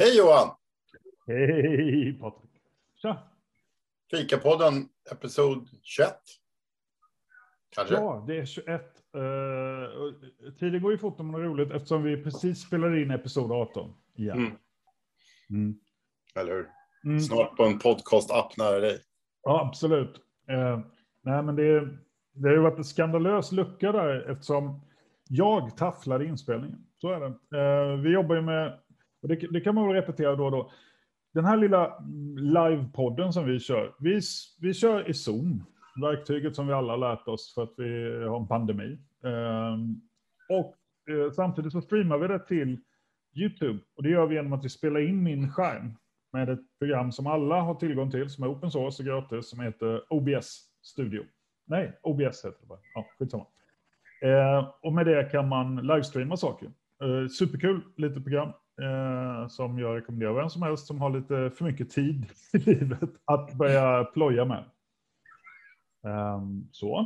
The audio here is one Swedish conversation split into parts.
Hej Johan! Hej Patrik! Tja! Fikapodden episod 21. Kanske? Ja, det är 21. Uh, tiden går ju fort man har roligt eftersom vi precis spelade in episod 18 igen. Mm. Mm. Eller hur? Mm. Snart på en podcast-app nära dig. Ja, absolut. Uh, nej, men det, det har ju varit en skandalös lucka där eftersom jag tafflade inspelningen. Så är det. Uh, vi jobbar ju med, och det, det kan man väl repetera då och då, den här lilla mm, livepodden som vi kör, vi, vi kör i Zoom, verktyget som vi alla lärt oss för att vi har en pandemi. Um, och eh, samtidigt så streamar vi det till YouTube och det gör vi genom att vi spelar in min skärm med ett program som alla har tillgång till, som är open source och gratis, som heter OBS Studio. Nej, OBS heter det bara. Ja, skitsamma. Eh, och med det kan man livestreama saker. Eh, superkul, litet program. Eh, som jag rekommenderar vem som helst som har lite för mycket tid i livet att börja ploja med. Um, så.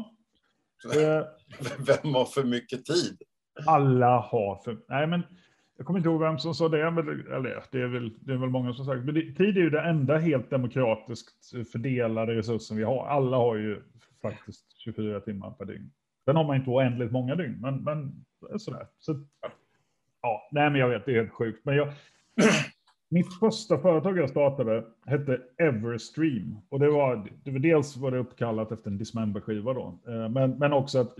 Eh, vem har för mycket tid? Alla har för... Nej, men jag kommer inte ihåg vem som sa det, men, eller det är, väl, det är väl många som sagt. Men det, tid är ju det enda helt demokratiskt fördelade resursen vi har. Alla har ju faktiskt 24 timmar per dygn. Sen har man inte oändligt många dygn, men, men sådär. Så, Ja, nej, men jag vet, det är helt sjukt. Men jag, mitt första företag jag startade hette Everstream. Och det var, det var dels var det uppkallat efter en Dismember-skiva då. Men, men också att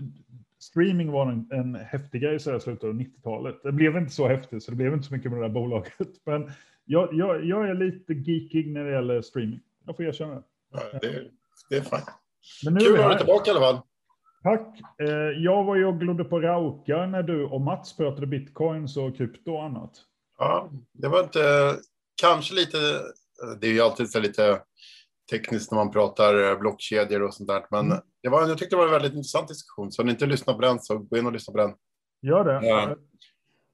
streaming var en, en häftig grej så i slutet av 90-talet. Det blev inte så häftigt, så det blev inte så mycket med det där bolaget. Men jag, jag, jag är lite geekig när det gäller streaming. Jag får erkänna det. Ja, det, det är fint. Kul att ha dig tillbaka i alla fall. Tack. Jag var ju och glodde på Rauka när du och Mats pratade bitcoins och krypto och annat. Ja, det var inte, kanske lite, det är ju alltid så lite tekniskt när man pratar blockkedjor och sånt där, men mm. det var, jag tyckte det var en väldigt intressant diskussion, så om ni inte lyssnar på den så gå in och lyssna på den. Gör det. Ja,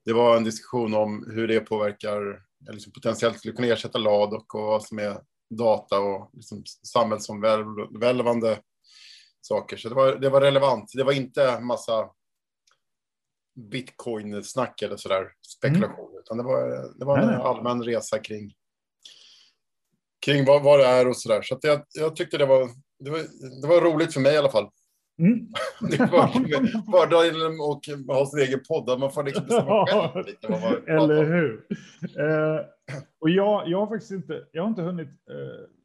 det var en diskussion om hur det påverkar, liksom potentiellt skulle kunna ersätta LAD och vad som är data och liksom samhällsomvälvande saker. Så det var, det var relevant. Det var inte massa bitcoin-snack eller sådär spekulation, mm. utan det var, det var en Nej. allmän resa kring, kring vad, vad det är och sådär. Så, så jag, jag tyckte det var, det var, det var roligt för mig i alla fall. Mm. det var fördelen och ha sin egen podd, man får liksom bestämma själv lite vad man Eller hur? Eh, och jag, jag har faktiskt inte, jag har inte hunnit eh,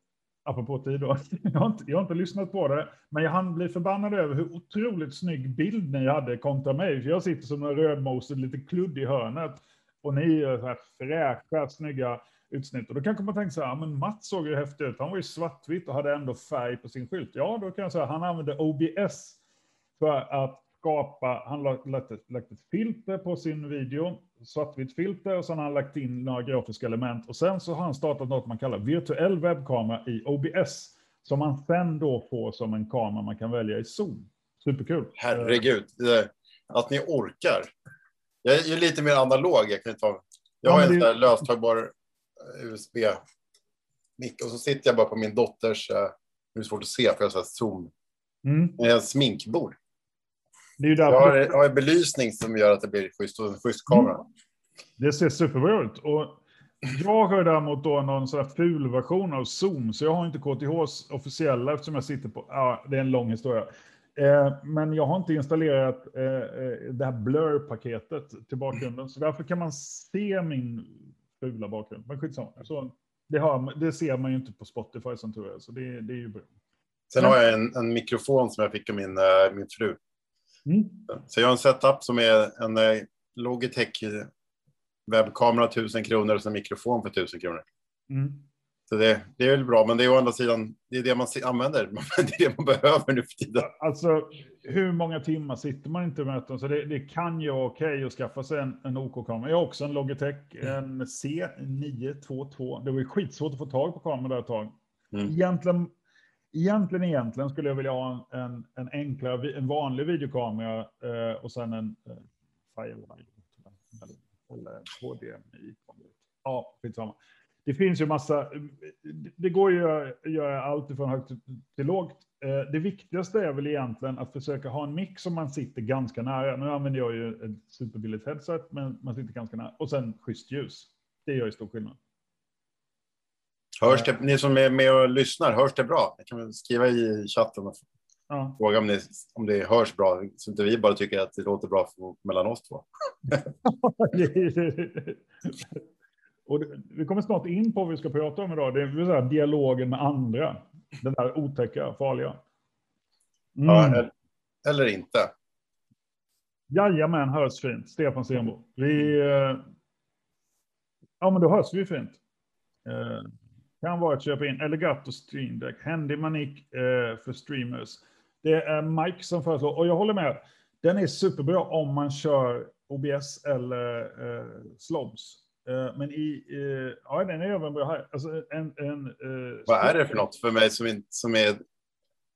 apropå tid då, jag har, inte, jag har inte lyssnat på det, men jag hann bli förbannad över hur otroligt snygg bild ni hade kontra mig. För jag sitter som en rödmosad, lite kludd i hörnet och ni är så här fräscha, snygga utsnitt. Och då kanske man tänker så här, men Mats såg ju häftig ut, han var ju svartvitt och hade ändå färg på sin skylt. Ja, då kan jag säga, han använde OBS för att skapa, han lagt ett, lagt ett filter på sin video, svartvitt filter, och sen har han lagt in några grafiska element. Och sen så har han startat något man kallar virtuell webbkamera i OBS, som man sen då får som en kamera man kan välja i Zoom. Superkul. Herregud, att ni orkar. Jag är lite mer analog. Jag, kan ta, jag har en det... löstagbar eh, USB-mick och så sitter jag bara på min dotters, eh, det är svårt att se för jag har Zoom, mm. en sminkbord. Det är ju jag, har, jag har en belysning som gör att det blir schysst och en schysst kamera. Mm. Det ser superbra ut. Och jag har däremot då någon sån ful version av Zoom, så jag har inte KTHs officiella eftersom jag sitter på, ja, det är en lång historia. Eh, men jag har inte installerat eh, eh det här blur-paketet till bakgrunden, så därför kan man se min fula bakgrund. Men skitsamma. Så det, har, det ser man ju inte på Spotify som tur är, så det, det är ju bra. Sen har jag en, en mikrofon som jag fick av min, min fru. Mm. Så jag har en setup som är en eh, Logitech webbkamera 1000 kronor och en mikrofon för 1000 kronor. Mm. Så det, det är väl bra, men det är å andra sidan det är det man använder. Det är det man behöver nu för tiden. Alltså, hur många timmar sitter man inte med möten? Så det, det kan ju vara okej okay att skaffa sig en, en OK-kamera. Jag har också en Logitech, en C922. Det var ju skitsvårt att få tag på kameran där ett tag. Mm. Egentligen egentligen, egentligen skulle jag vilja ha en, en enklare, en vanlig videokamera eh, och sen en eh, Firelight eller HDMI. Ja, skitsamma. Det finns ju massa, det går ju att göra allt från högt till lågt. Eh, det viktigaste är väl egentligen att försöka ha en mix som man sitter ganska nära. Nu använder jag ju ett superbilligt headset, men man sitter ganska nära. Och sen schysst ljus. Det gör ju stor skillnad. Hörs det, ni som är med och lyssnar, hörs det bra? Jag kan skriva i chatten och ja. fråga om det, om det hörs bra, så inte vi bara tycker att det låter bra för, mellan oss två. och det, vi kommer snart in på vad vi ska prata om idag. Det är säga, dialogen med andra. Den där otäcka, farliga. Mm. Ja, eller inte. Jajamän, hörs fint. Stefan Stenbo. Vi... Eh, ja, men då hörs vi fint. Eh, kan vara att köpa in Elgato Stream Deck. Händig manik eh, för streamers. Det är Mike som föreslår, och jag håller med. Den är superbra om man kör OBS eller eh, Slobs. Eh, men i, eh, ja, den är även bra här. Alltså en, en, eh, Vad är det för något för mig som, inte, som är...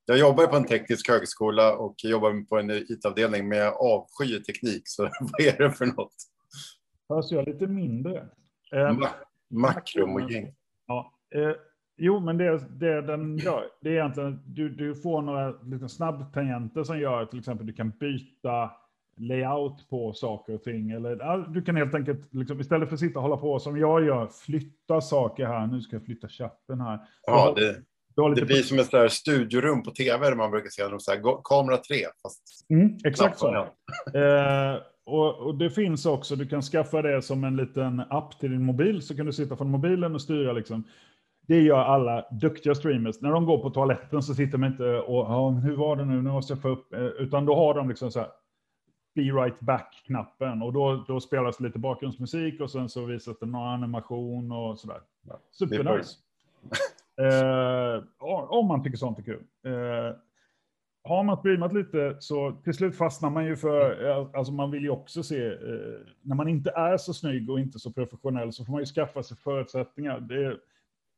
Jag jobbar på en teknisk högskola och jobbar på en IT-avdelning med avsky teknik. Så vad är det för något? Hörs jag lite mindre? Eh, Ma och gäng. Ja, Eh, jo, men det, det den gör, det är egentligen, du, du får några lite snabbtangenter som gör till exempel du kan byta layout på saker och ting. Eller, du kan helt enkelt, liksom, istället för att sitta och hålla på som jag gör, flytta saker här. Nu ska jag flytta chatten här. Ja, det, det blir som ett där studiorum på tv där man brukar se så här, kamera 3. Fast mm, exakt så. Eh, och, och, det finns också, du kan skaffa det som en liten app till din mobil, så kan du sitta från mobilen och styra liksom det gör alla duktiga streamers. När de går på toaletten så sitter de inte och ja, hur var det nu, nu måste jag få upp, eh, utan då har de liksom så här be right back-knappen och då, då spelas lite bakgrundsmusik och sen så visas det någon animation och sådär. Supernice. eh, om man tycker sånt är kul. Eh, har man streamat lite så till slut fastnar man ju för, eh, alltså man vill ju också se, eh, när man inte är så snygg och inte så professionell så får man ju skaffa sig förutsättningar. Det,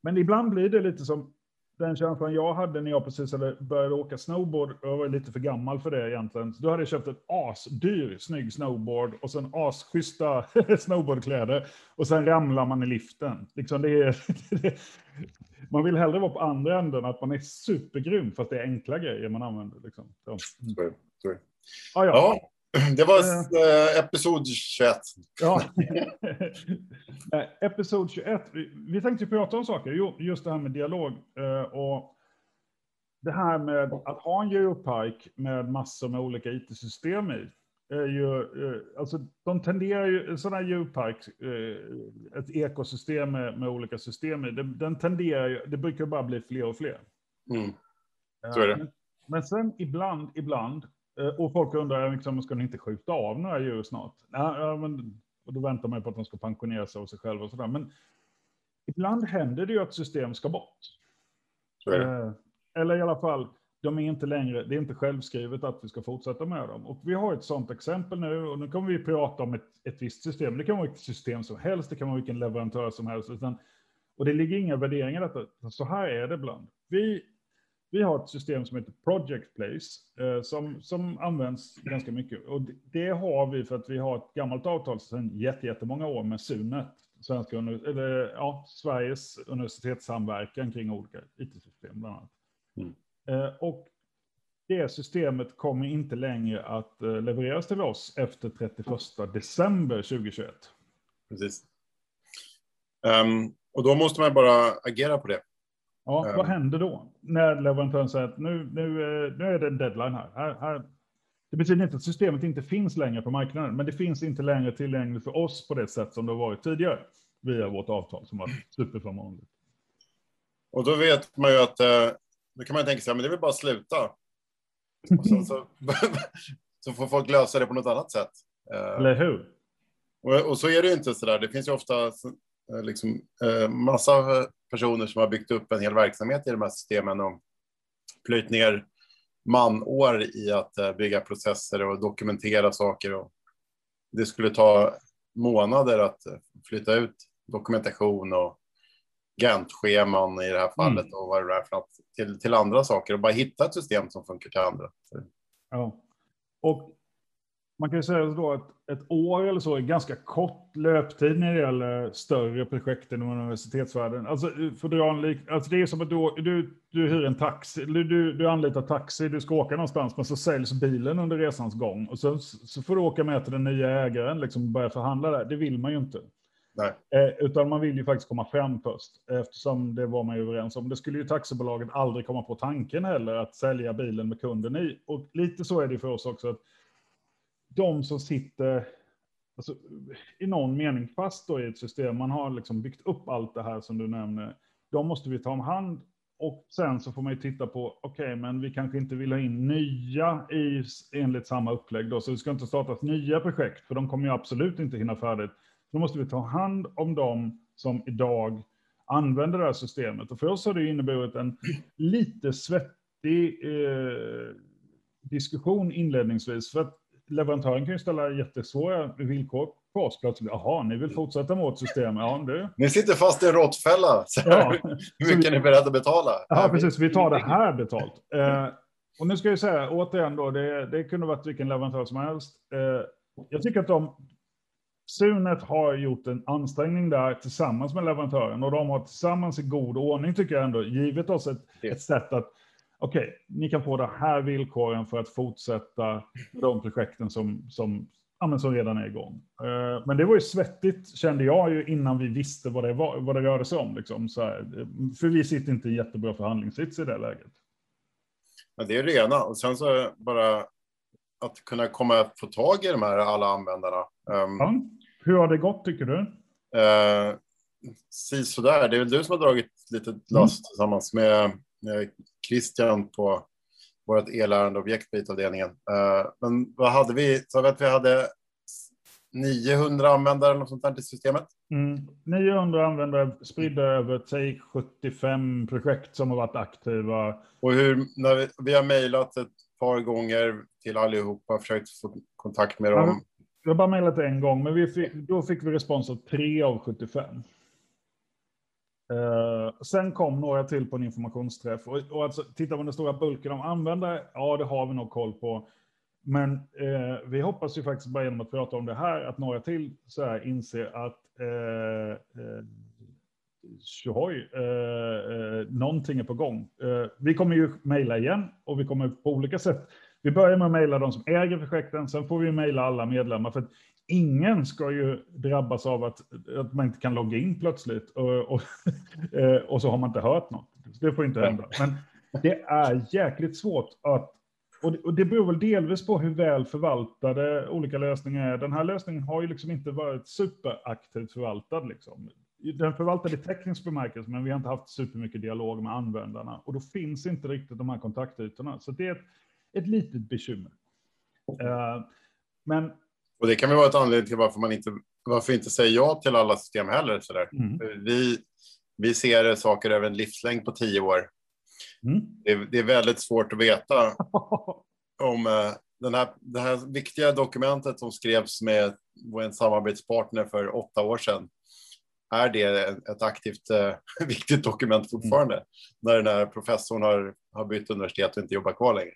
men ibland blir det lite som den känslan jag hade när jag precis hade börjat åka snowboard. Jag var lite för gammal för det egentligen. Så då hade jag köpt ett asdyr snygg snowboard och sen asschyssta snowboardkläder. Och sen ramlar man i liften. Liksom det är, man vill hellre vara på andra änden, att man är supergrym fast det är enkla grejer man använder. Liksom. Så. Mm. Sorry, sorry. Ah, ja. ja. Det var eh, episod 21. Ja, episod 21. Vi, tänkte prata om saker, just det här med dialog. Eh, och det här med att ha en geopark med massor med olika it-system i. Är ju, eh, alltså, de tenderar ju, sån här djurpark, ett ekosystem med, med olika system i, det, den tenderar ju, det brukar bara bli fler och fler. Mm. Så är det. Men, men sen ibland, ibland Eh, och folk undrar, liksom, ska ni inte skjuta av några djur snart? Ja, men, och då väntar man på att de ska pensionera sig av sig själva och sådär. Men ibland händer det ju att system ska bort. Eh, eller i alla fall, de är inte längre, det är inte självskrivet att vi ska fortsätta med dem. Och vi har ett sådant exempel nu, och nu kommer vi prata om ett, ett visst system. Det kan vara vilket system som helst, det kan vara vilken leverantör som helst. Utan, och det ligger inga värderingar i detta. Så här är det ibland. Vi vi har ett system som heter Project Place eh, som, som används ganska mycket. Och det, det, har vi för att vi har ett gammalt avtal sedan jättemånga år med Sunet, svenska, eller, ja, Sveriges universitetssamverkan kring olika IT-system bland annat. Mm. Eh, och det systemet kommer inte längre att eh, levereras till oss efter 31 december 2021. Precis. Um, och då måste man bara agera på det. Ja, vad ehm. händer då? När leverantören säger att nu, nu, eh, nu är det en deadline här. här, här. Det betyder inte att systemet inte finns längre på marknaden, men det finns inte längre tillgängligt för oss på det sätt som det har varit tidigare via vårt avtal som var superförmånligt. Och då vet man ju att, eh, då kan man tänka sig, men det är väl bara att sluta. Och sen så, så får folk lösa det på något annat sätt. Eh, Eller hur? Och, och så är det ju inte så där. Det finns ju ofta liksom, massa personer som har byggt upp en hel verksamhet i de här systemen och plöjt ner manår i att eh, bygga processer och dokumentera saker. Och det skulle ta månader att eh, flytta ut dokumentation och Gantt-scheman i det här fallet mm. och vad det är för något, till, till andra saker och bara hitta ett system som funkar till andra. Ja, och man kan ju säga då att ett år eller så är ganska kort löptid när det gäller större projekt inom universitetsvärlden. Alltså, för att dra en alltså det är som att du, du, du hyr en taxi, du, du anlitar taxi, du ska åka någonstans, men så säljs bilen under resans gång. Och sen så får du åka med till den nya ägaren liksom, och börja förhandla där. Det vill man ju inte. Eh, utan man vill ju faktiskt komma fram först, eftersom det var man ju överens om. Det skulle ju taxibolaget aldrig komma på tanken heller, att sälja bilen med kunden i. Och lite så är det för oss också, att de som sitter alltså, i någon mening fast då i ett system, man har liksom byggt upp allt det här som du nämner, de måste vi ta om hand och sen så får man ju titta på, okej, okay, men vi kanske inte vill ha in nya i, enligt samma upplägg då, så det ska inte startas nya projekt, för de kommer ju absolut inte hinna färdigt. Då måste vi ta hand om dem som idag använder det här systemet. Och för oss har det inneburit en lite svettig eh, diskussion inledningsvis, för att leverantören kan ju ställa jättesvåra villkor på oss plötsligt. Jaha, ni vill fortsätta med vårt system? Ja, det... Ni sitter fast i en råttfälla. Ja. Hur mycket är ni beredda att betala? Ja, precis. Vi tar det här betalt. Eh, och nu ska jag säga återigen då, det, det kunde varit vilken leverantör som helst. Eh, jag tycker att de Sunet har gjort en ansträngning där tillsammans med leverantören och de har tillsammans i god ordning tycker jag ändå givit oss ett, ett sätt att okej, okay, ni kan få de här villkoren för att fortsätta de projekten som, som, ja, som redan är igång. Uh, men det var ju svettigt kände jag ju innan vi visste vad det, var, vad det rörde sig om. Liksom, så här, för vi sitter inte i jättebra förhandlingssits i det läget. Ja, det är det ena. Och sen så bara att kunna komma få tag i de här alla användarna. Um, ja. Hur har det gått tycker du? Uh, sådär. Det är väl du som har dragit lite last mm. tillsammans med Christian på vårt elärendeobjekt på IT-avdelningen. Uh, men vad hade vi? Så att vi hade 900 användare eller något sånt där till systemet. Mm. 900 användare spridda över säg 75 projekt som har varit aktiva. Och hur, när vi, vi har mejlat ett par gånger till allihopa, försökt få kontakt med dem. Jag har bara mejlat en gång, men vi fick, då fick vi respons av 3 av 75. Uh, sen kom några till på en informationsträff. Och, och alltså, tittar man den stora bulken av användare, ja det har vi nog koll på. Men uh, vi hoppas ju faktiskt bara genom att prata om det här, att några till så här inser att uh, uh, tjohoj, uh, någonting är på gång. vi kommer ju mejla igen och vi kommer på olika sätt. Vi börjar med att mejla de som äger projekten, sen får vi mejla alla medlemmar. För ingen ska ju drabbas av att, att man inte kan logga in plötsligt och, och, eh, och så har man inte hört något. Det får inte hända. Men det är jäkligt svårt att och det, och det beror väl delvis på hur väl förvaltade olika lösningar är. Den här lösningen har ju liksom inte varit superaktivt förvaltad. Liksom. Den förvaltade i teknisk bemärkelse, men vi har inte haft supermycket dialog med användarna. Och då finns inte riktigt de här kontaktytorna. Så det är ett, ett litet bekymmer. Uh, men och det kan väl vara ett anledning till varför man inte, varför inte säger ja till alla system heller. Så mm. Vi, vi ser saker över en livslängd på tio år. Mm. Det, det, är väldigt svårt att veta om uh, den här, det här viktiga dokumentet som skrevs med en samarbetspartner för åtta år sedan. Är det ett aktivt uh, viktigt dokument fortfarande? Mm. När den här professorn har, har bytt universitet och inte jobbar kvar längre.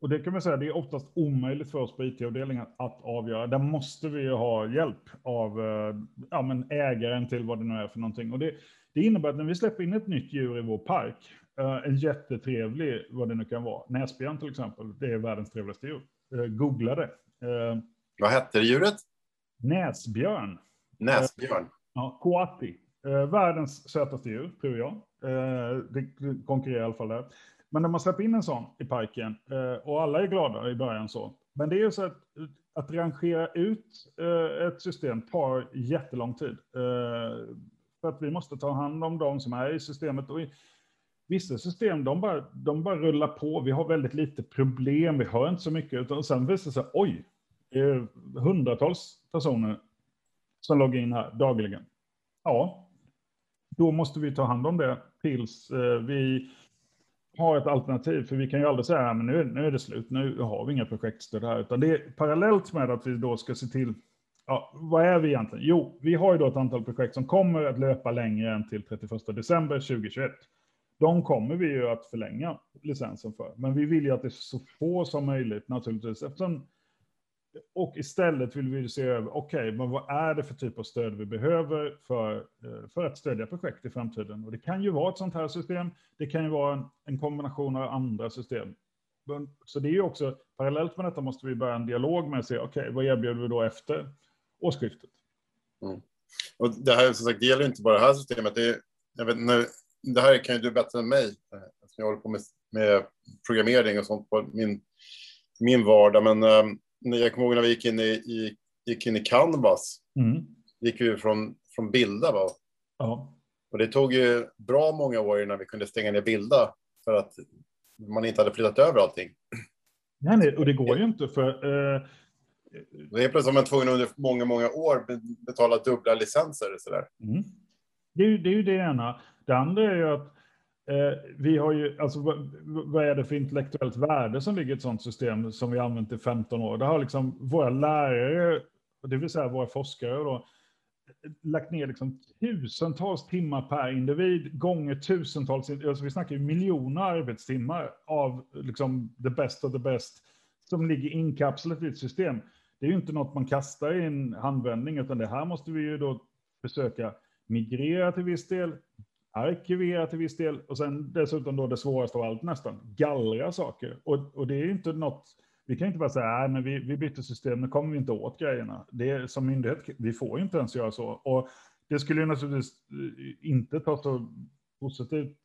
Och det kan man säga, det är oftast omöjligt för oss på IT-avdelningen att avgöra. Där måste vi ju ha hjälp av eh, ja, men ägaren till vad det nu är för någonting. Och det, det innebär att när vi släpper in ett nytt djur i vår park, eh, en jättetrevlig, vad det nu kan vara, näsbjörn till exempel, det är världens trevligaste djur. Eh, googla det. Vad hette djuret? Näsbjörn. Näsbjörn. Ja, koati. Världens sötaste djur, tror jag. Det konkurrerar i alla fall där. Men när man släpper in en sån i parken eh, och alla är glada i början så. Men det är ju så att, att rangera ut eh, ett system tar jättelång tid. Eh, för att vi måste ta hand om de som är i systemet. Och i vissa system, de bara, de bara rullar på. Vi har väldigt lite problem, vi hör inte så mycket. Utan sen visar det sig, oj, det är hundratals personer som loggar in här dagligen. Ja, då måste vi ta hand om det tills eh, vi ha ett alternativ, för vi kan ju aldrig säga att nu, nu är det slut, nu har vi inga projektstöd här, utan det är parallellt med att vi då ska se till, ja, vad är vi egentligen? Jo, vi har ju då ett antal projekt som kommer att löpa längre än till 31 december 2021. De kommer vi ju att förlänga licensen för, men vi vill ju att det är så få som möjligt naturligtvis, eftersom och istället vill vi se över, okej, okay, men vad är det för typ av stöd vi behöver för, eh, för att stödja projekt i framtiden? Och det kan ju vara ett sånt här system, det kan ju vara en, en kombination av andra system. Så det är ju också, parallellt med detta måste vi börja en dialog med att se, okej, okay, vad erbjuder vi då efter årsskiftet? Mm. Och det här som sagt, det gäller inte bara det här systemet. Det, jag vet, nu, det här kan ju du bättre än mig. Eh, jag håller på med, med programmering och sånt på min, min vardag. Men um, jag kommer ihåg när vi gick in i, i, gick in i Canvas. Mm. gick vi från, från Bilda. Va? Ja. Och det tog ju bra många år innan vi kunde stänga ner Bilda för att man inte hade flyttat över allting. Nej, nej och det går ju inte för... Eh... Det är plötsligt man tvungen under många, många år betala dubbla licenser. Så där. Mm. Det, är ju, det är ju det ena. Det andra är ju att Eh, vi har ju, alltså vad, vad, är det för intellektuellt värde som ligger i ett sådant system som vi har använt i 15 år? Det har liksom våra lärare, det vill säga våra forskare då, lagt ner liksom tusentals timmar per individ gånger tusentals, alltså vi snackar ju miljoner arbetstimmar av liksom the best of the best som ligger inkapslat i ett system. Det är ju inte något man kastar i en handvändning, utan det här måste vi ju då försöka migrera till viss del, arkivera till viss del och sen dessutom då det svåraste av allt nästan, gallra saker. Och, och det är inte något, vi kan inte bara säga, nej men vi, vi byter system, nu kommer vi inte åt grejerna. Det är som myndighet, vi får ju inte ens göra så. Och det skulle ju naturligtvis eh, inte ta så positivt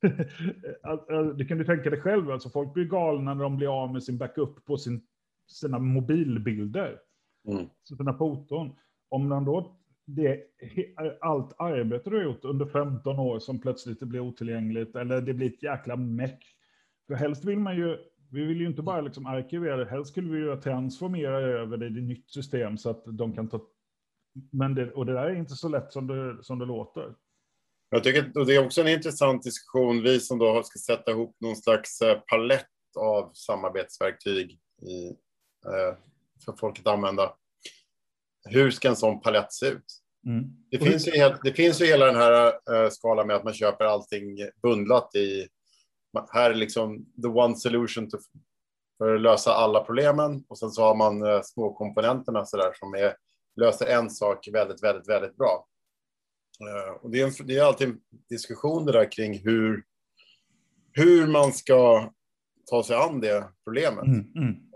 det kan du tänka dig själv, alltså folk blir galna när de blir av med sin backup på sin, sina mobilbilder. Mm. Sina foton. Om man då det, allt arbete du har gjort under 15 år som plötsligt blir otillgängligt eller det blir ett jäkla meck. För helst vill man ju, vi vill ju inte bara liksom arkivera det, helst skulle vi ju transformera över det i ett nytt system så att de kan ta, men det, och det där är inte så lätt som det, som det låter. Jag tycker och det är också en intressant diskussion, vi som då ska sätta ihop någon slags eh, palett av samarbetsverktyg i, eh, för folk att använda hur ska en sån palett se ut? Mm. Det, finns ju det finns ju hela den här uh, skalan med att man köper allting bundlat i... Här är liksom the one solution to, för att lösa alla problemen och sen så har man uh, små komponenterna så där som är, löser en sak väldigt, väldigt, väldigt bra. Uh, och det, är en, det är alltid en diskussion det där kring hur, hur man ska ta sig an det problemet. Mm,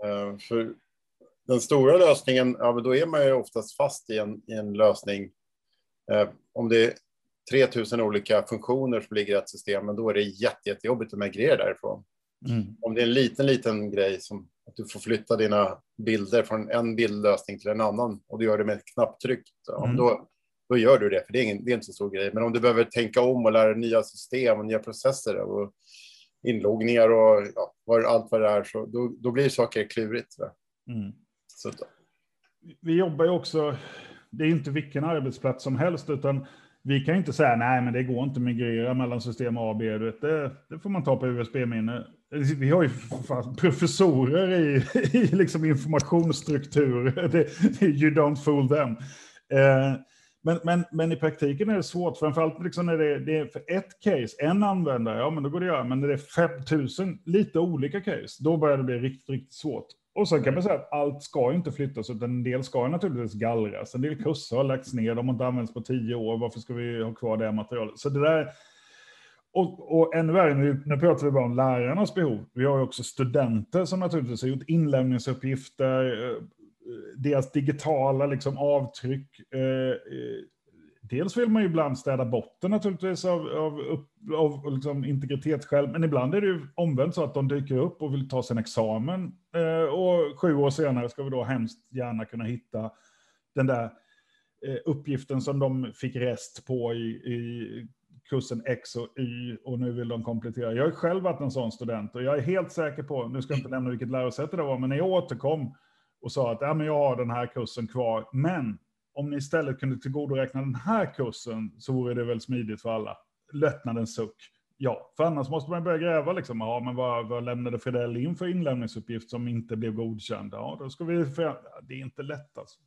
mm. för den stora lösningen, ja, då är man ju oftast fast i en, i en lösning. Eh, om det är 3000 olika funktioner som ligger i ett system, men då är det jätte, jättejobbigt att migrera därifrån. Mm. Om det är en liten, liten grej som att du får flytta dina bilder från en bildlösning till en annan och du gör det med ett knapptryck, mm. då, då gör du det, för det är, ingen, det är inte så stor grej. Men om du behöver tänka om och lära dig nya system och nya processer och inloggningar och ja, allt vad det är, så då, då blir saker klurigt. Mm. Så. Vi jobbar ju också, det är inte vilken arbetsplats som helst, utan vi kan inte säga nej, men det går inte att migrera mellan system A och B. Det, det får man ta på USB-minne. Vi har ju professorer i, i liksom informationsstruktur. you don't fool them. Eh, men, men, men i praktiken är det svårt, framförallt liksom när det, det är för ett case, en användare, ja men då går det att göra, men när det är 5000 lite olika case, då börjar det bli riktigt, riktigt svårt. Och sen kan man säga att allt ska inte flyttas, utan en del ska naturligtvis gallras. En del kurser har lagts ner, de har inte använts på tio år. Varför ska vi ha kvar det materialet? Så det där... Och, och ännu värre, nu, nu pratar vi bara om lärarnas behov. Vi har ju också studenter som naturligtvis har gjort inlämningsuppgifter, eh, eh, deras digitala liksom, avtryck. Eh, Dels vill man ju ibland städa botten naturligtvis av, av, av liksom integritetsskäl, men ibland är det ju omvänt så att de dyker upp och vill ta sin examen. Eh, och sju år senare ska vi då hemskt gärna kunna hitta den där eh, uppgiften som de fick rest på i, i kursen X och Y och nu vill de komplettera. Jag har själv varit en sån student och jag är helt säker på, nu ska jag inte nämna vilket lärosäte det var, men när jag återkom och sa att ja, men jag har den här kursen kvar, men om ni istället kunde tillgodoräkna den här kursen så vore det väl smidigt för alla. Lättnadens suck. Ja, för annars måste man börja gräva liksom. Ja, men vad, vad lämnade Fredell in för inlämningsuppgift som inte blev godkänd? Ja, då ska vi... För, det är inte lätt alltså.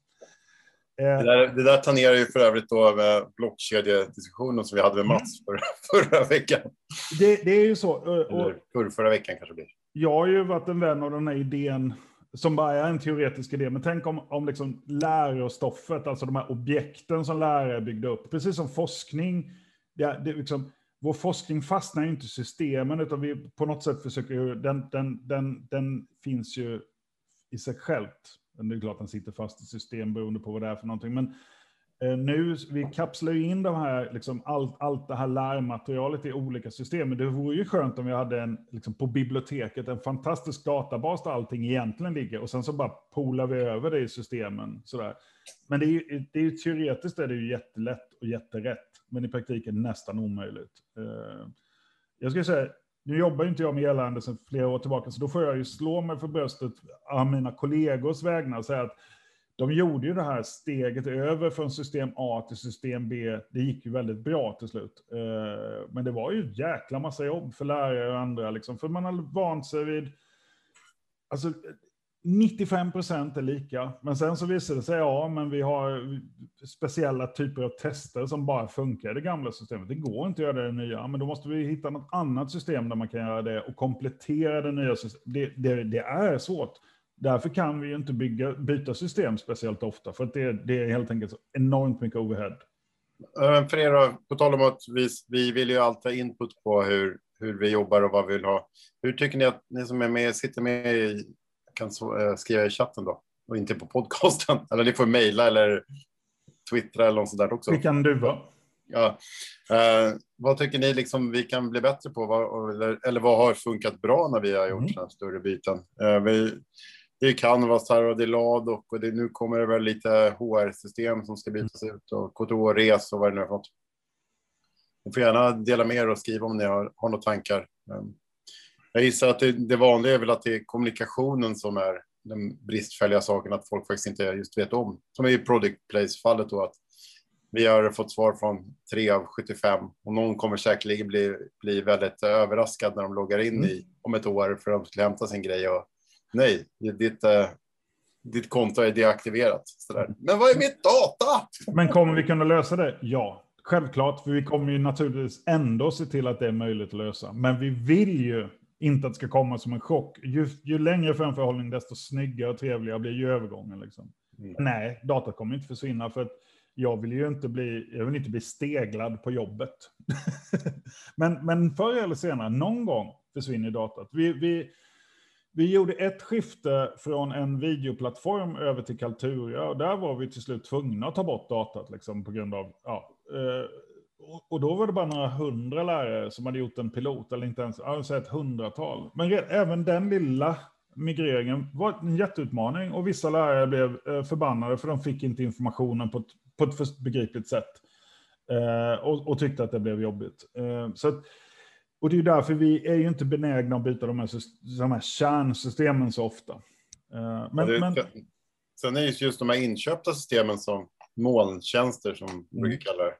Eh, det där, det där tangerar ju för övrigt då med blockkedjediskussionen som vi hade med mm. Mats förra, förra veckan. Det, det, är ju så. Och, Eller för förra veckan kanske blir. Jag har ju varit en vän av den här idén som bara är en teoretisk idé. Men tänk om, om liksom lärostoffet, alltså de här objekten som lärare byggde upp, precis som forskning. Det, det liksom, vår forskning fastnar ju inte i systemen, utan vi på något sätt försöker den, den, den, den finns ju i sig självt. Det är klart den sitter fast i system beroende på vad det är för någonting. Men Eh, nu, vi kapslar ju in de här, liksom, allt, allt det här lärmaterialet i olika system. Men det vore ju skönt om vi hade en, liksom, på biblioteket en fantastisk databas där allting egentligen ligger. Och sen så bara polar vi över det i systemen. Sådär. Men det är ju, det är ju, teoretiskt är det ju jättelätt och jätterätt. Men i praktiken nästan omöjligt. Eh, jag skulle säga, nu jobbar inte jag med elärenden sedan flera år tillbaka, så då får jag ju slå mig för bröstet av mina kollegors vägnar och säga att de gjorde ju det här steget över från system A till system B. Det gick ju väldigt bra till slut. Eh, men det var ju en jäkla massa jobb för lärare och andra, liksom, för man har vant sig vid... Alltså, 95 procent är lika, men sen så visade det sig, ja, men vi har speciella typer av tester som bara funkar i det gamla systemet. Det går inte att göra det, det nya, men då måste vi hitta något annat system där man kan göra det och komplettera det nya systemet. Det, det, det är svårt. Därför kan vi inte bygga, byta system speciellt ofta, för att det, det är helt enkelt så enormt mycket overhead. Eh, för er då, på tal om att vi, vi vill ju alltid ha input på hur, hur vi jobbar och vad vi vill ha. Hur tycker ni att ni som är med, sitter med i, kan eh, skriva i chatten då? Och inte på podcasten? Eller ni får mejla eller twittra eller något där också. Vi kan duva. Ja. Eh, vad tycker ni liksom vi kan bli bättre på? Vad, eller, eller vad har funkat bra när vi har gjort mm. sådana större byten? Eh, vi, det är Canvas här och det är Ladok och det, nu kommer det väl lite HR-system som ska bytas mm. ut och KTH Res och vad det nu är för något. Ni får gärna dela med er och skriva om ni har, har några tankar. Jag gissar att det, det vanliga är väl att det är kommunikationen som är den bristfälliga saken, att folk faktiskt inte just vet om. Som i Product Place-fallet då, att vi har fått svar från 3 av 75 och någon kommer säkerligen bli, bli väldigt överraskad när de loggar in mm. i om ett år för att de skulle hämta sin grej och nej, ditt, uh, ditt konto är deaktiverat. Sådär. Men vad är mitt data? Men kommer vi kunna lösa det? Ja, självklart. För vi kommer ju naturligtvis ändå se till att det är möjligt att lösa. Men vi vill ju inte att det ska komma som en chock. Ju, ju längre framförhållning, desto snyggare och trevligare blir ju övergången. Liksom. Mm. Nej, data kommer inte försvinna. för att jag vill ju inte bli, jag vill inte bli steglad på jobbet. men, men förr eller senare, någon gång försvinner datat. Vi, vi, vi gjorde ett skifte från en videoplattform över till Kaltura och där var vi till slut tvungna att ta bort datat liksom, på grund av, ja, eh, och då var det bara några hundra lärare som hade gjort en pilot, eller inte ens, alltså ett hundratal. Men även den lilla migreringen var en jätteutmaning och vissa lärare blev eh, förbannade för de fick inte informationen på ett, på ett begripligt sätt. Eh, och, och, tyckte att det blev jobbigt. Så att, och det är därför vi är ju inte benägna att byta de här, de här kärnsystemen så ofta. Eh, men, det, men... Sen är det just de här inköpta systemen som molntjänster som mm. brukar kalla det.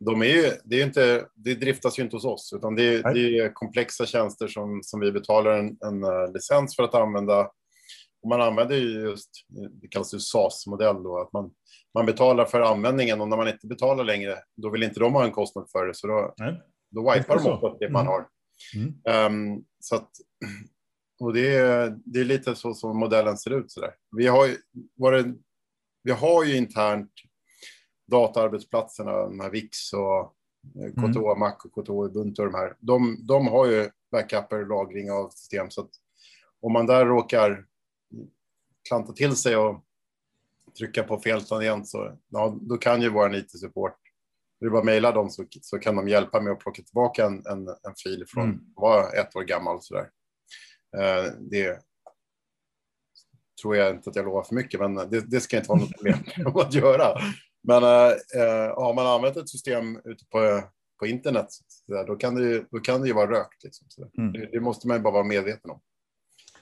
De är ju, det, är inte, det driftas ju inte hos oss, utan det är, det är komplexa tjänster som, som vi betalar en, en uh, licens för att använda. Och man använder ju just, det kallas ju SAS-modell då, att man, man betalar för användningen och när man inte betalar längre, då vill inte de ha en kostnad för det. Så då, Nej. Då wipar de också det man mm. har. Mm. Um, så att, och det är, det är lite så som modellen ser ut. Så där. Vi, har ju, varit, vi har ju internt dataarbetsplatserna, de här VIX och KTH mm. Mac och KTH Ubuntu och de här. De, de har ju backuper och lagring av system. Så att om man där råkar klanta till sig och trycka på fel tangent så ja, då kan ju vår IT-support du bara mejla dem så, så kan de hjälpa mig att plocka tillbaka en, en, en fil från mm. var ett år gammal. Så där. Eh, det tror jag inte att jag lovar för mycket, men det, det ska inte vara något problem att göra. Men eh, eh, har man använt ett system ute på, på internet, där, då, kan det, då kan det ju vara rökt. Liksom, mm. det, det, måste man bara vara medveten om.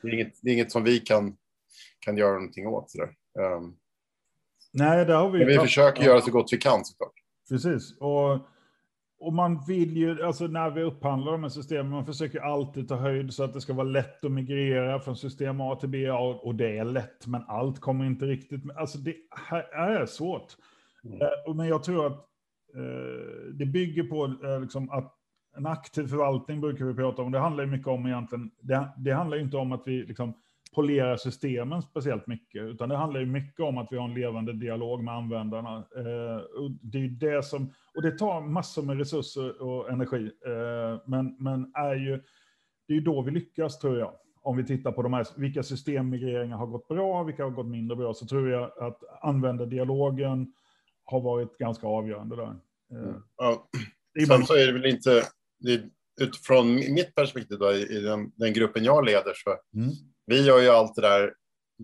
Det är inget, det är inget som vi kan, kan göra någonting åt. Så um, Nej, det har vi. Men vi försöker göra så gott vi kan såklart. Precis. Och, och man vill ju, alltså när vi upphandlar de här systemen, man försöker alltid ta höjd så att det ska vara lätt att migrera från system A till B. Och det är lätt, men allt kommer inte riktigt med. Alltså det här är svårt. Mm. Eh, men jag tror att eh, det bygger på eh, liksom att en aktiv förvaltning brukar vi prata om. Det handlar ju mycket om egentligen, det, det handlar inte om att vi liksom polera systemen speciellt mycket, utan det handlar ju mycket om att vi har en levande dialog med användarna. Eh, och det är det som, och det tar massor med resurser och energi, eh, men, men är ju, det är då vi lyckas tror jag. Om vi tittar på de här, vilka systemmigreringar har gått bra, vilka har gått mindre bra, så tror jag att användardialogen har varit ganska avgörande där. Mm. Ja. Sen så är det väl inte, det, utifrån mitt perspektiv då, i den, den gruppen jag leder, så mm vi gör ju allt det där,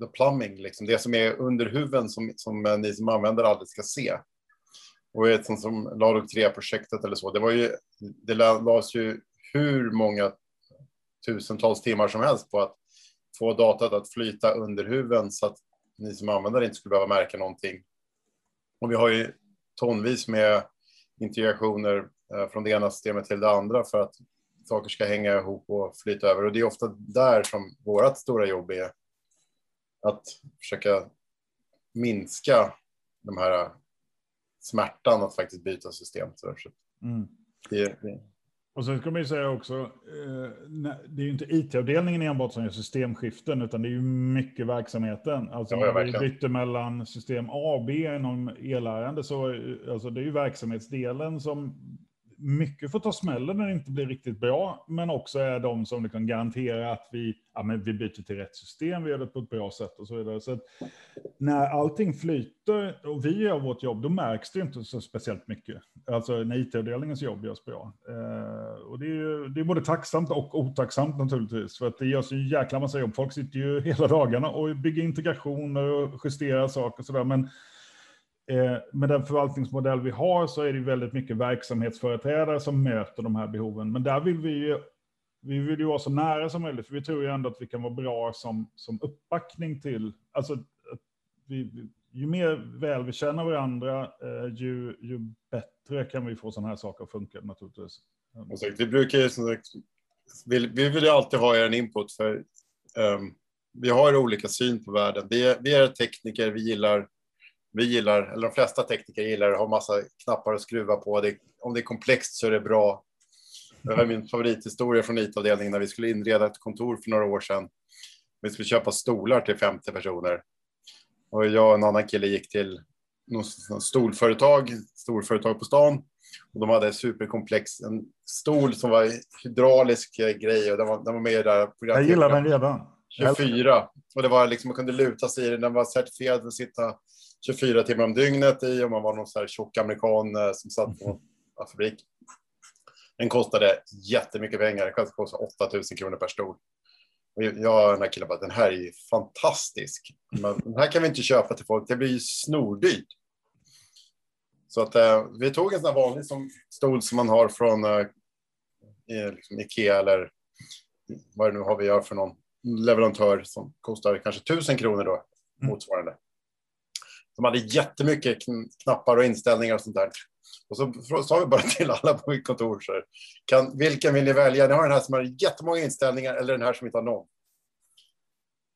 the plumbing, liksom, det som är under huven som, som eh, ni som använder aldrig ska se. Och ett sånt som LADOK 3-projektet eller så, det var ju, det lades ju hur många tusentals timmar som helst på att få datat att flyta under huven så att ni som använder inte skulle behöva märka någonting. Och vi har ju tonvis med integrationer eh, från det ena systemet till det andra för att saker ska hänga ihop och flyta över. Och det är ofta där som vårt stora jobb är att försöka minska de här smärtan att faktiskt byta system. Så mm. det, det, och sen ska man ju säga också, eh, det är ju inte it-avdelningen enbart som gör systemskiften, utan det är ju mycket verksamheten. Alltså ja, när vi bytte mellan system A och B inom elärende, så alltså det är ju verksamhetsdelen som mycket får ta smällen när det inte blir riktigt bra, men också är de som liksom kan garantera att vi, ja, men vi byter till rätt system, vi gör det på ett bra sätt och så vidare. Så när allting flyter och vi gör vårt jobb, då märks det inte så speciellt mycket. Alltså när it-avdelningens jobb görs bra. Eh, och det är, det är både tacksamt och otacksamt naturligtvis, för att det görs ju jäkla massa jobb. Folk sitter ju hela dagarna och bygger integrationer och justerar saker och sådär, men Eh, med den förvaltningsmodell vi har så är det väldigt mycket verksamhetsföreträdare som möter de här behoven. Men där vill vi ju, vi vill ju vara så nära som möjligt, för vi tror ju ändå att vi kan vara bra som, som uppbackning till, alltså vi, ju mer väl vi känner varandra, eh, ju, ju bättre kan vi få sådana här saker att funka naturligtvis. Mm. Vi brukar ju, vi, vi vill ju alltid ha er input, för um, vi har olika syn på världen. Vi, vi är tekniker, vi gillar vi gillar, eller de flesta tekniker gillar att ha massa knappar att skruva på. Det, om det är komplext så är det bra. Jag har min favorithistoria från IT-avdelningen när vi skulle inreda ett kontor för några år sedan. Vi skulle köpa stolar till 50 personer. Och jag och en annan kille gick till något stolföretag, storföretag på stan. Och de hade superkomplex, en stol som var hydraulisk grej och den var, den var med i det där programmet. Jag gillar den redan. 24. Och det var liksom, man kunde luta sig i den, den var certifierad för att sitta 24 timmar om dygnet i och man var någon så här tjock amerikan eh, som satt på en fabrik. Den kostade jättemycket pengar. Den kostade 8000 kronor per stol. Jag och den här killen bara, den här är ju fantastisk. Men den här kan vi inte köpa till folk. Det blir ju snordyrt. Så att eh, vi tog en sån här vanlig som, stol som man har från eh, liksom Ikea eller vad det nu har vi gör för någon leverantör som kostar kanske tusen kronor då motsvarande. Mm. De hade jättemycket knappar och inställningar och sånt där. Och så sa vi bara till alla på mitt kontor, så kan, vilken vill ni välja? Ni har den här som har jättemånga inställningar eller den här som inte har någon.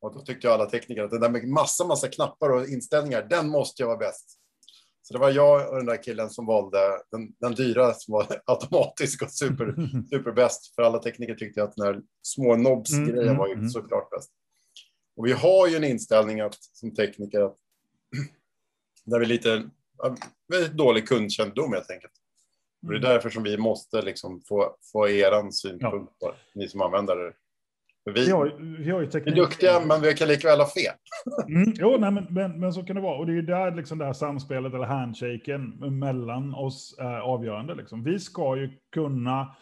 Och då tyckte alla tekniker att den där med massa, massa knappar och inställningar, den måste ju vara bäst. Så det var jag och den där killen som valde den, den dyra som var automatisk och super, superbäst. För alla tekniker tyckte att den här små knobs-grejen mm, var ju mm, såklart bäst. Och vi har ju en inställning att, som tekniker att där vi lite väldigt dålig kundkännedom helt enkelt. Mm. Det är mm. därför som vi måste liksom få, få er synpunkt ja. på ni som använder det. vi, vi, har, vi, har ju teknik. vi är duktiga, men vi kan likväl ha fel. Mm, jo, nej, men, men, men, så kan det vara. Och det är ju där liksom det här samspelet eller handshaken mellan oss är avgörande. Liksom. Vi ska ju kunna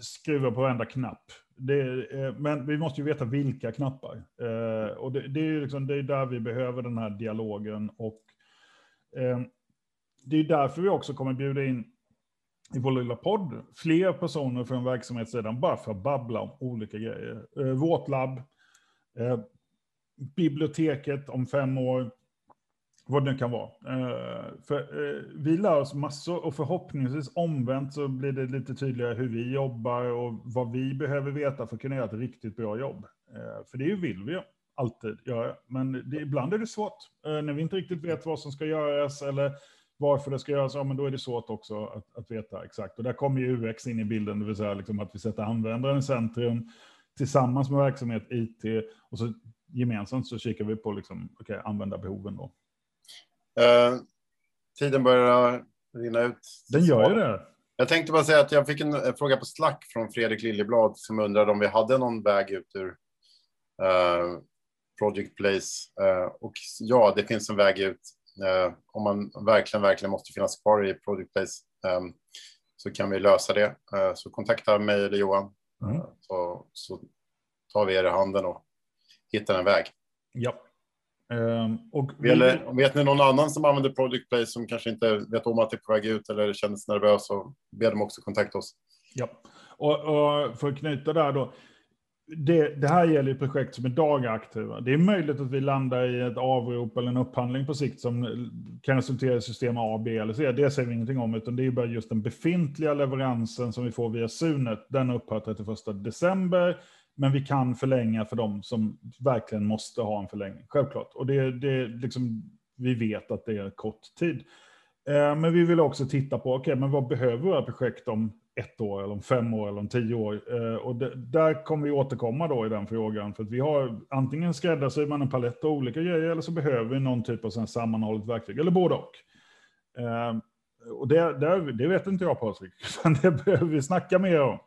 skruva på varenda knapp. Det, eh, men vi måste ju veta vilka knappar. Eh, och det, det, är liksom, det är där vi behöver den här dialogen och Ehm, det är därför vi också kommer bjuda in i vår lilla podd fler personer från verksamhetssidan bara för att babbla om olika grejer. Ehm, Vårt labb, ehm, biblioteket om fem år, vad det nu kan vara. För vi lär oss massor och förhoppningsvis omvänt så blir det lite tydligare hur vi jobbar och vad vi behöver veta för att kunna göra ett riktigt bra jobb. För det vill vi ju alltid göra. Men det, ibland är det svårt. Eh, när vi inte riktigt vet vad som ska göras eller varför det ska göras, ja, men då är det svårt också att, att veta exakt. Och där kommer ju UX in i bilden, det vill säga liksom att vi sätter användaren i centrum tillsammans med verksamhet, IT och så gemensamt så kikar vi på liksom, okay, användarbehoven. Då. Uh, tiden börjar rinna ut. Den gör ju det. Jag tänkte bara säga att jag fick en fråga på Slack från Fredrik Liljeblad som undrade om vi hade någon väg ut ur uh, Project Place. Eh, och ja, det finns en väg ut. Eh, om man verkligen, verkligen måste finnas kvar i Product Place eh, så kan vi lösa det. Eh, så kontakta mig eller Johan mm. så, så tar vi er i handen och hittar en väg. Ja. Um, och vi... Eller, vet ni någon annan som använder Product Place som kanske inte vet om att det är på väg ut eller känner sig nervös så be dem också kontakta oss. Ja, och, och för att knyta där då det, det, här gäller ju projekt som idag är aktiva. Det är möjligt att vi landar i ett avrop eller en upphandling på sikt som kan resultera i system A, B eller C. Det säger vi ingenting om, utan det är bara just den befintliga leveransen som vi får via Sunet. Den upphör 31 december, men vi kan förlänga för dem som verkligen måste ha en förlängning, självklart. Och det, det liksom, vi vet att det är kort tid. Eh, men vi vill också titta på, okej, okay, men vad behöver våra projekt om ett år, eller om fem år eller om tio år. Eh, och det, där kommer vi återkomma då i den frågan. För att vi har antingen skräddarsyr man en palett av olika grejer eller så behöver vi någon typ av sammanhållet verktyg, eller både och. Eh, och det, det, det vet inte jag Patrik, utan det behöver vi snacka mer om.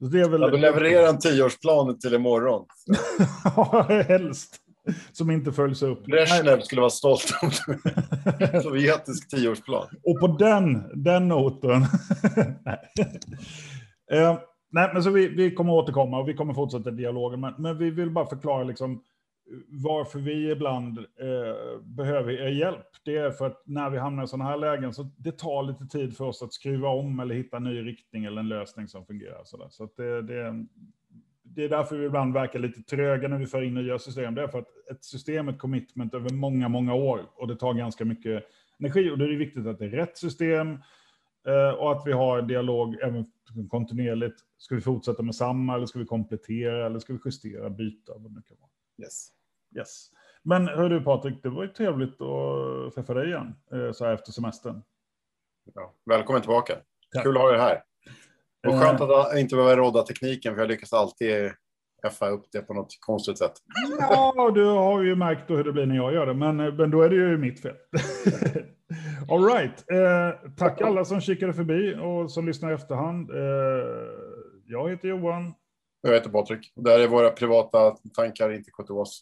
Så det är väl... Ja, leverera en tioårsplan till imorgon. ja, helst som inte följs upp. Brezhnev skulle vara stolt om sovjetisk tioårsplan. Och på den, den noten. eh, nej, men så vi, vi kommer återkomma och vi kommer fortsätta dialogen. Men, men vi vill bara förklara liksom varför vi ibland eh, behöver er hjälp. Det är för att när vi hamnar i sådana här lägen så det tar lite tid för oss att skruva om eller hitta en ny riktning eller en lösning som fungerar. Så, så det, det, det är därför vi ibland verkar lite tröga när vi för in nya system. Det är för att ett system, ett commitment över många, många år och det tar ganska mycket energi och då är det viktigt att det är rätt system eh, och att vi har en dialog även kontinuerligt. Ska vi fortsätta med samma eller ska vi komplettera eller ska vi justera, byta? Vad det kan vara. Yes. Yes. Men hör du Patrik, det var ju trevligt att träffa dig igen eh, så här efter semestern. Ja, välkommen tillbaka. Tack. Kul att ha dig här. Och skönt att jag inte behöver råda tekniken, för jag lyckas alltid effa upp det på något konstigt sätt. Ja, du har ju märkt hur det blir när jag gör det, men, men då är det ju mitt fel. All right. Eh, tack alla som kikade förbi och som lyssnar i efterhand. Eh, jag heter Johan. Jag heter Patrik. Det här är våra privata tankar, inte KTHs.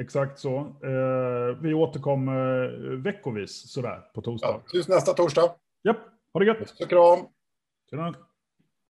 Exakt så. Eh, vi återkommer veckovis sådär på torsdag. Ja, tills nästa torsdag. Japp, ha det gött. Puss och kram. Tjena.